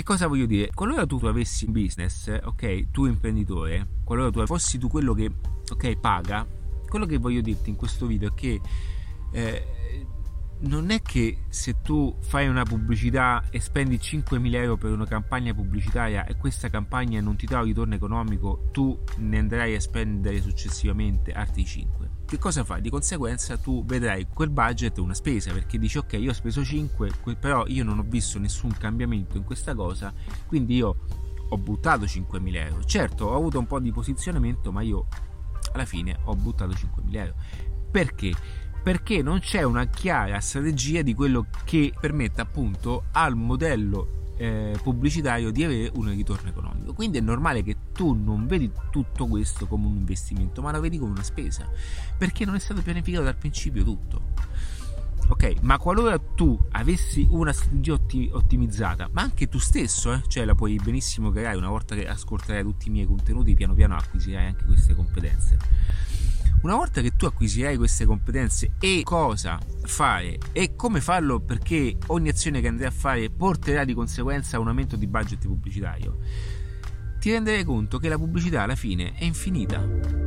Che cosa voglio dire? Qualora tu avessi un business, ok, tu imprenditore, qualora tu fossi tu quello che, ok, paga, quello che voglio dirti in questo video è che eh, non è che se tu fai una pubblicità e spendi 5.000 euro per una campagna pubblicitaria e questa campagna non ti dà un ritorno economico, tu ne andrai a spendere successivamente altri 5. Che cosa fai? Di conseguenza tu vedrai quel budget una spesa perché dici ok io ho speso 5 però io non ho visto nessun cambiamento in questa cosa quindi io ho buttato 5.000 euro. Certo ho avuto un po' di posizionamento ma io alla fine ho buttato 5.000 euro. Perché? Perché non c'è una chiara strategia di quello che permette appunto al modello eh, pubblicitario di avere un ritorno economico. Quindi è normale che tu non vedi tutto questo come un investimento, ma lo vedi come una spesa, perché non è stato pianificato dal principio tutto. Ok, ma qualora tu avessi una strategia otti- ottimizzata, ma anche tu stesso, eh, cioè la puoi benissimo creare una volta che ascolterai tutti i miei contenuti, piano piano acquisirai anche queste competenze una volta che tu acquisirai queste competenze e cosa fare e come farlo perché ogni azione che andrai a fare porterà di conseguenza a un aumento di budget pubblicitario, ti renderai conto che la pubblicità alla fine è infinita